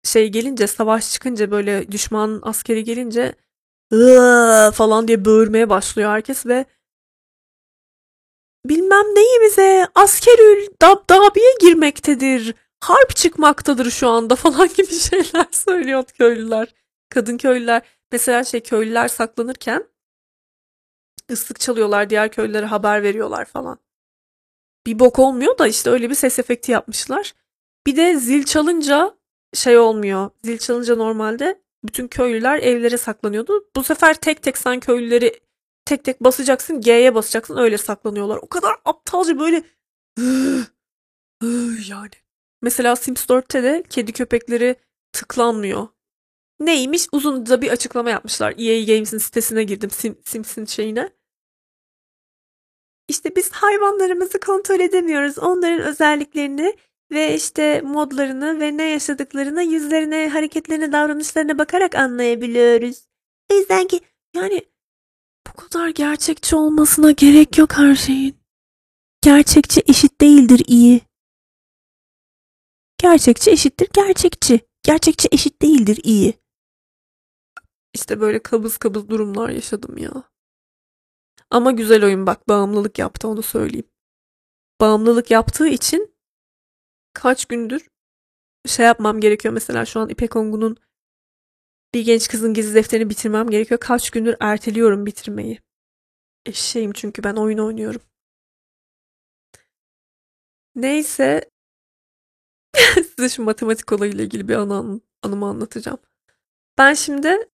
şey gelince savaş çıkınca böyle düşman askeri gelince falan diye böğürmeye başlıyor herkes ve bilmem neyimize askerül dabdabiye girmektedir. Harp çıkmaktadır şu anda falan gibi şeyler söylüyor köylüler. Kadın köylüler. Mesela şey köylüler saklanırken ıslık çalıyorlar diğer köylülere haber veriyorlar falan. Bir bok olmuyor da işte öyle bir ses efekti yapmışlar. Bir de zil çalınca şey olmuyor. Zil çalınca normalde bütün köylüler evlere saklanıyordu. Bu sefer tek tek sen köylüleri tek tek basacaksın. G'ye basacaksın. Öyle saklanıyorlar. O kadar aptalca böyle yani. Mesela Sims 4'te de kedi köpekleri tıklanmıyor. Neymiş? Uzun da bir açıklama yapmışlar. EA Games'in sitesine girdim Sim, Sims'in şeyine. İşte biz hayvanlarımızı kontrol edemiyoruz. Onların özelliklerini ve işte modlarını ve ne yaşadıklarını yüzlerine, hareketlerine, davranışlarına bakarak anlayabiliyoruz. O yüzden ki yani bu kadar gerçekçi olmasına gerek yok her şeyin. Gerçekçi eşit değildir iyi. Gerçekçi eşittir gerçekçi. Gerçekçi eşit değildir iyi. İşte böyle kabız kabız durumlar yaşadım ya. Ama güzel oyun bak bağımlılık yaptı onu söyleyeyim. Bağımlılık yaptığı için kaç gündür şey yapmam gerekiyor. Mesela şu an İpek Ongun'un bir genç kızın gizli defterini bitirmem gerekiyor. Kaç gündür erteliyorum bitirmeyi. Eşeğim çünkü ben oyun oynuyorum. Neyse. Size şu matematik olayıyla ilgili bir anı, anımı anlatacağım. Ben şimdi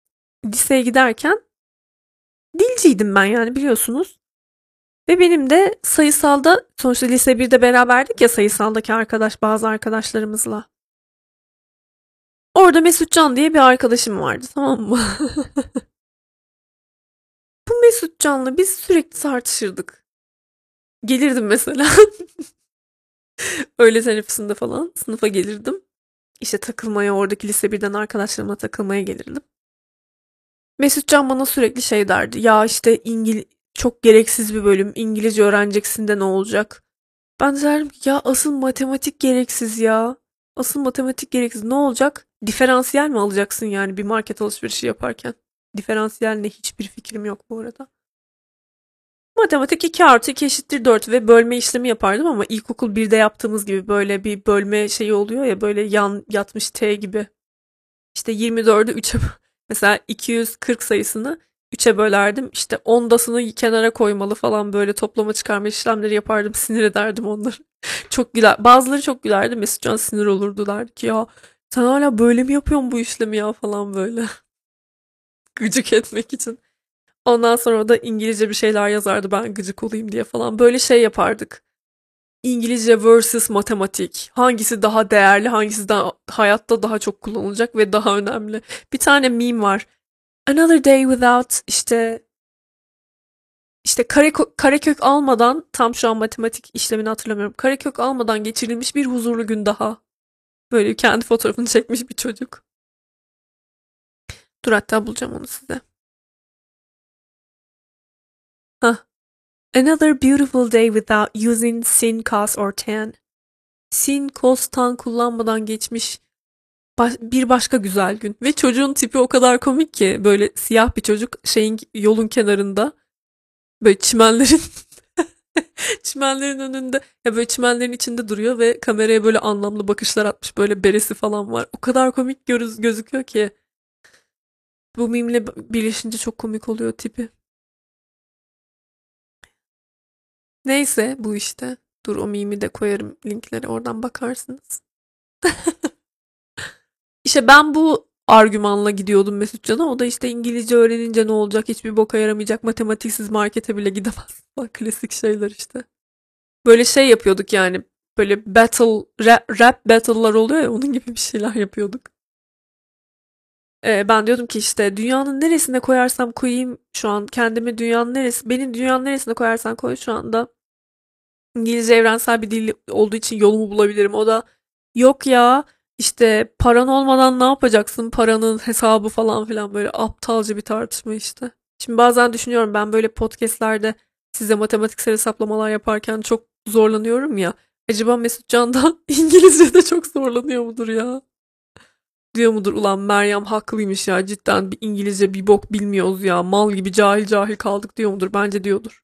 liseye giderken dilciydim ben yani biliyorsunuz. Ve benim de sayısalda sonuçta lise 1'de beraberdik ya sayısaldaki arkadaş bazı arkadaşlarımızla. Orada Mesut Can diye bir arkadaşım vardı tamam mı? Bu Mesut Can'la biz sürekli tartışırdık. Gelirdim mesela. Öyle teneffüsünde falan sınıfa gelirdim. İşte takılmaya oradaki lise birden arkadaşlarımla takılmaya gelirdim. Mesut Can bana sürekli şey derdi. Ya işte İngil çok gereksiz bir bölüm. İngilizce öğreneceksin de ne olacak? Ben de derdim ki ya asıl matematik gereksiz ya. Asıl matematik gereksiz. Ne olacak? Diferansiyel mi alacaksın yani bir market alışverişi yaparken? Diferansiyel ne hiçbir fikrim yok bu arada. Matematik 2 artı 2 eşittir 4 ve bölme işlemi yapardım ama ilkokul 1'de yaptığımız gibi böyle bir bölme şeyi oluyor ya böyle yan yatmış T gibi. İşte 24'ü 3'e mesela 240 sayısını 3'e bölerdim. İşte ondasını kenara koymalı falan böyle toplama çıkarma işlemleri yapardım. Sinir ederdim onları. çok güler. Bazıları çok gülerdi. Mesutcan sinir olurdular ki ya sen hala böyle mi yapıyorsun bu işlemi ya falan böyle. Gıcık etmek için. Ondan sonra da İngilizce bir şeyler yazardı ben gıcık olayım diye falan. Böyle şey yapardık. İngilizce versus matematik. Hangisi daha değerli, hangisi daha hayatta daha çok kullanılacak ve daha önemli. Bir tane meme var. Another day without işte işte kare, karekök almadan tam şu an matematik işlemini hatırlamıyorum. Karekök almadan geçirilmiş bir huzurlu gün daha. Böyle kendi fotoğrafını çekmiş bir çocuk. Dur hatta bulacağım onu size. Hah. Another beautiful day without using sin, cos or tan. Sin, cos, tan kullanmadan geçmiş bir başka güzel gün. Ve çocuğun tipi o kadar komik ki böyle siyah bir çocuk şeyin yolun kenarında böyle çimenlerin çimenlerin önünde ya böyle çimenlerin içinde duruyor ve kameraya böyle anlamlı bakışlar atmış böyle beresi falan var. O kadar komik göz, gözüküyor ki. Bu mimle birleşince çok komik oluyor tipi. Neyse bu işte. Dur o mimi de koyarım linkleri oradan bakarsınız. İşte ben bu argümanla gidiyordum Mesutcan'a. O da işte İngilizce öğrenince ne olacak? Hiçbir boka yaramayacak. Matematiksiz markete bile gidemez. Bak klasik şeyler işte. Böyle şey yapıyorduk yani. Böyle battle, rap, rap battle'lar oluyor ya onun gibi bir şeyler yapıyorduk. Ben diyordum ki işte dünyanın neresine koyarsam koyayım şu an kendimi dünyanın neresi, beni dünyanın neresine koyarsan koy şu anda İngilizce evrensel bir dil olduğu için yolumu bulabilirim. O da yok ya işte paran olmadan ne yapacaksın? Paranın hesabı falan filan böyle aptalca bir tartışma işte. Şimdi bazen düşünüyorum ben böyle podcastlerde size matematiksel hesaplamalar yaparken çok zorlanıyorum ya. Acaba Mesut Can da İngilizce'de çok zorlanıyor mudur ya? Diyor mudur ulan Meryem haklıymış ya cidden bir İngilizce bir bok bilmiyoruz ya mal gibi cahil cahil kaldık diyor mudur? Bence diyordur.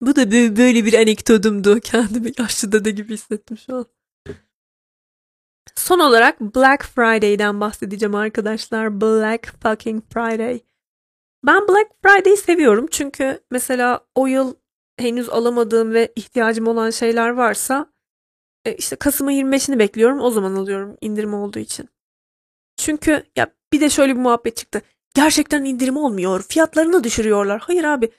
Bu da böyle bir anekdotumdu. Kendimi yaşlı dede gibi hissettim şu an. Son olarak Black Friday'den bahsedeceğim arkadaşlar. Black fucking Friday. Ben Black Friday'i seviyorum çünkü mesela o yıl henüz alamadığım ve ihtiyacım olan şeyler varsa e, işte Kasım'ın 25'ini bekliyorum. O zaman alıyorum indirim olduğu için. Çünkü ya bir de şöyle bir muhabbet çıktı. Gerçekten indirim olmuyor. Fiyatlarını düşürüyorlar. Hayır abi.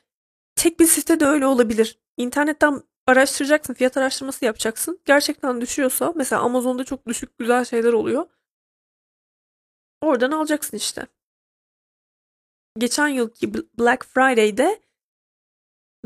Tek bir sitede öyle olabilir. İnternetten araştıracaksın, fiyat araştırması yapacaksın. Gerçekten düşüyorsa mesela Amazon'da çok düşük güzel şeyler oluyor. Oradan alacaksın işte. Geçen yılki Black Friday'de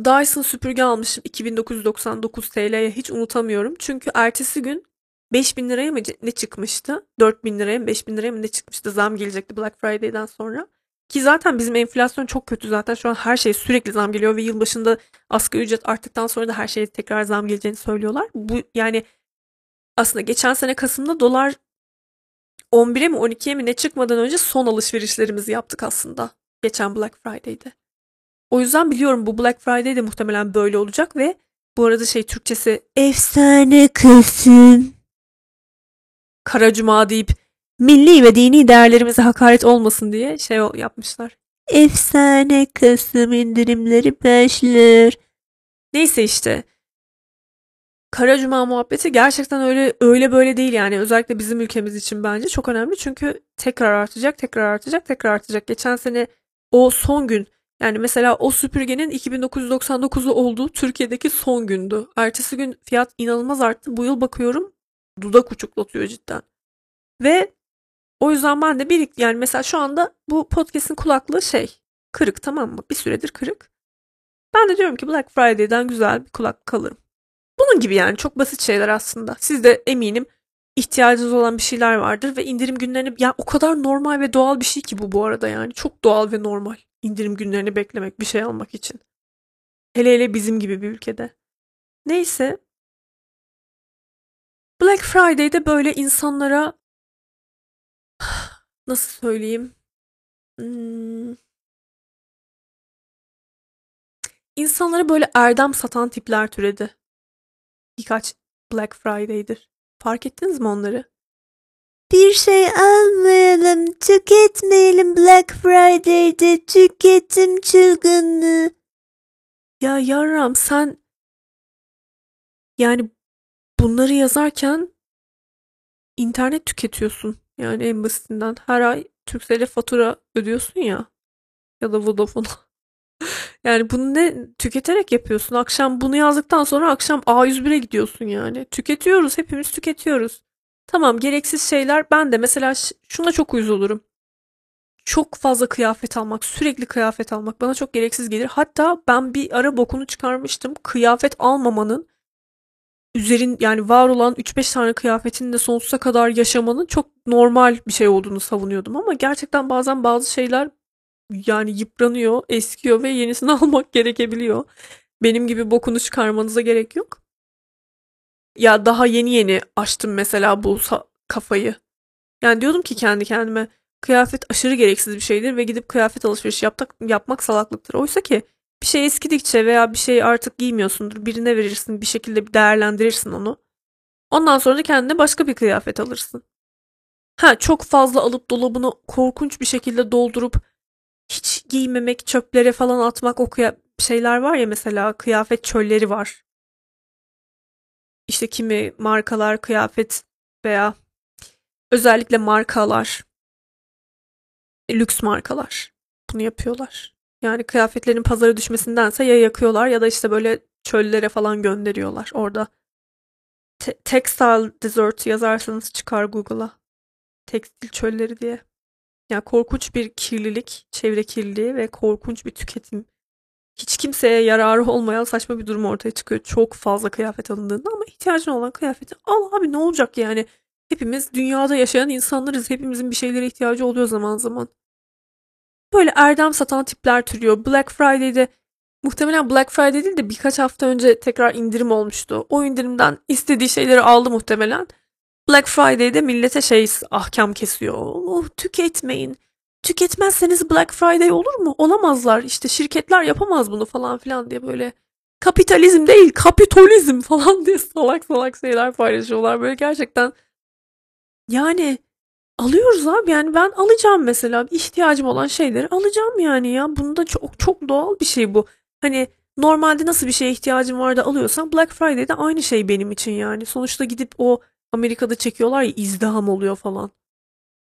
Dyson süpürge almışım 2999 TL'ye hiç unutamıyorum. Çünkü ertesi gün 5000 liraya mı ne çıkmıştı? 4000 liraya mı 5000 liraya mı ne çıkmıştı? Zam gelecekti Black Friday'den sonra. Ki zaten bizim enflasyon çok kötü zaten şu an her şey sürekli zam geliyor ve yılbaşında asgari ücret arttıktan sonra da her şeye tekrar zam geleceğini söylüyorlar. Bu yani aslında geçen sene Kasım'da dolar 11'e mi 12'ye mi ne çıkmadan önce son alışverişlerimizi yaptık aslında. Geçen Black Friday'de. O yüzden biliyorum bu Black Friday de muhtemelen böyle olacak ve bu arada şey Türkçesi efsane kısım. Kara Cuma deyip milli ve dini değerlerimize hakaret olmasın diye şey yapmışlar. Efsane Kasım indirimleri başlar. Neyse işte. Kara Cuma muhabbeti gerçekten öyle öyle böyle değil yani. Özellikle bizim ülkemiz için bence çok önemli. Çünkü tekrar artacak, tekrar artacak, tekrar artacak. Geçen sene o son gün yani mesela o süpürgenin 2999'lu olduğu Türkiye'deki son gündü. Ertesi gün fiyat inanılmaz arttı. Bu yıl bakıyorum dudak uçuklatıyor cidden. Ve o yüzden ben de bir yani mesela şu anda bu podcast'in kulaklığı şey kırık tamam mı? Bir süredir kırık. Ben de diyorum ki Black Friday'den güzel bir kulak alırım. Bunun gibi yani çok basit şeyler aslında. Siz de eminim ihtiyacınız olan bir şeyler vardır ve indirim günlerini yani o kadar normal ve doğal bir şey ki bu bu arada yani çok doğal ve normal indirim günlerini beklemek bir şey almak için. Hele hele bizim gibi bir ülkede. Neyse. Black Friday'de böyle insanlara nasıl söyleyeyim? Hmm. İnsanlara böyle erdem satan tipler türedi. Birkaç Black Friday'dir. Fark ettiniz mi onları? Bir şey almayalım, tüketmeyelim Black Friday'de tüketim çılgınlığı. Ya yarram sen yani bunları yazarken internet tüketiyorsun. Yani en basitinden her ay Turkcell'e fatura ödüyorsun ya ya da Vodafone. yani bunu ne tüketerek yapıyorsun. Akşam bunu yazdıktan sonra akşam A101'e gidiyorsun yani. Tüketiyoruz, hepimiz tüketiyoruz. Tamam gereksiz şeyler ben de mesela şuna çok uyuz olurum. çok fazla kıyafet almak, sürekli kıyafet almak bana çok gereksiz gelir. Hatta ben bir ara bokunu çıkarmıştım. Kıyafet almamanın üzerin yani var olan 3-5 tane kıyafetin de sonsuza kadar yaşamanın çok normal bir şey olduğunu savunuyordum ama gerçekten bazen bazı şeyler yani yıpranıyor, eskiyor ve yenisini almak gerekebiliyor. Benim gibi bokunu çıkarmanıza gerek yok. Ya daha yeni yeni açtım mesela bu kafayı. Yani diyordum ki kendi kendime kıyafet aşırı gereksiz bir şeydir ve gidip kıyafet alışverişi yaptak, yapmak salaklıktır. Oysa ki bir şey eskidikçe veya bir şey artık giymiyorsundur. Birine verirsin bir şekilde değerlendirirsin onu. Ondan sonra kendine başka bir kıyafet alırsın. Ha çok fazla alıp dolabını korkunç bir şekilde doldurup hiç giymemek, çöplere falan atmak o şeyler var ya mesela kıyafet çölleri var. İşte kimi markalar kıyafet veya özellikle markalar lüks markalar bunu yapıyorlar. Yani kıyafetlerin pazara düşmesindense ya yakıyorlar ya da işte böyle çöllere falan gönderiyorlar. Orada te- textile desert yazarsanız çıkar Google'a. Tekstil çölleri diye. Yani korkunç bir kirlilik, çevre kirliliği ve korkunç bir tüketim. Hiç kimseye yararı olmayan saçma bir durum ortaya çıkıyor. Çok fazla kıyafet alındığında ama ihtiyacın olan kıyafeti al abi ne olacak yani. Hepimiz dünyada yaşayan insanlarız. Hepimizin bir şeylere ihtiyacı oluyor zaman zaman. Böyle erdem satan tipler türüyor. Black Friday'de muhtemelen Black Friday değil de birkaç hafta önce tekrar indirim olmuştu. O indirimden istediği şeyleri aldı muhtemelen. Black Friday'de millete şey ahkam kesiyor. Oh, tüketmeyin. Tüketmezseniz Black Friday olur mu? Olamazlar. İşte şirketler yapamaz bunu falan filan diye böyle kapitalizm değil kapitalizm falan diye salak salak şeyler paylaşıyorlar. Böyle gerçekten yani Alıyoruz abi yani ben alacağım mesela ihtiyacım olan şeyleri alacağım yani ya. Bunda çok çok doğal bir şey bu. Hani normalde nasıl bir şeye ihtiyacım var da alıyorsam Black Friday'de aynı şey benim için yani. Sonuçta gidip o Amerika'da çekiyorlar ya izdiham oluyor falan.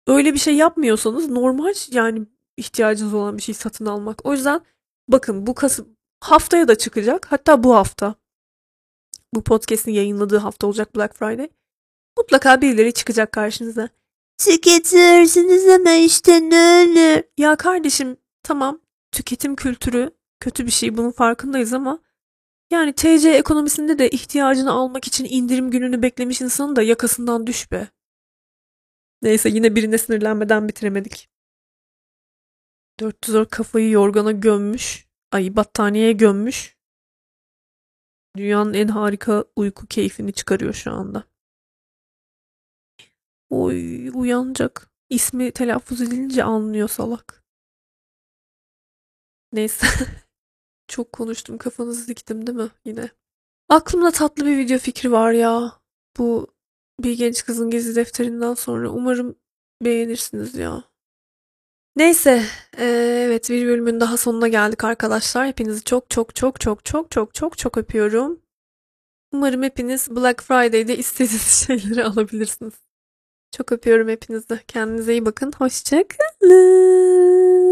Öyle bir şey yapmıyorsanız normal yani ihtiyacınız olan bir şey satın almak. O yüzden bakın bu Kasım haftaya da çıkacak. Hatta bu hafta. Bu podcast'in yayınladığı hafta olacak Black Friday. Mutlaka birileri çıkacak karşınıza. Tüketirsiniz ama işte ne öyle. Ya kardeşim tamam tüketim kültürü kötü bir şey bunun farkındayız ama yani TC ekonomisinde de ihtiyacını almak için indirim gününü beklemiş insanın da yakasından düş be. Neyse yine birine sinirlenmeden bitiremedik. 400 kafayı yorgana gömmüş. Ay battaniyeye gömmüş. Dünyanın en harika uyku keyfini çıkarıyor şu anda. Oy uyanacak. İsmi telaffuz edilince anlıyor salak. Neyse. Çok konuştum kafanızı diktim değil mi yine? Aklımda tatlı bir video fikri var ya. Bu bir genç kızın gezi defterinden sonra umarım beğenirsiniz ya. Neyse, evet bir bölümün daha sonuna geldik arkadaşlar. Hepinizi çok çok çok çok çok çok çok çok öpüyorum. Umarım hepiniz Black Friday'de istediğiniz şeyleri alabilirsiniz. Çok öpüyorum hepinizi. Kendinize iyi bakın. Hoşçakalın.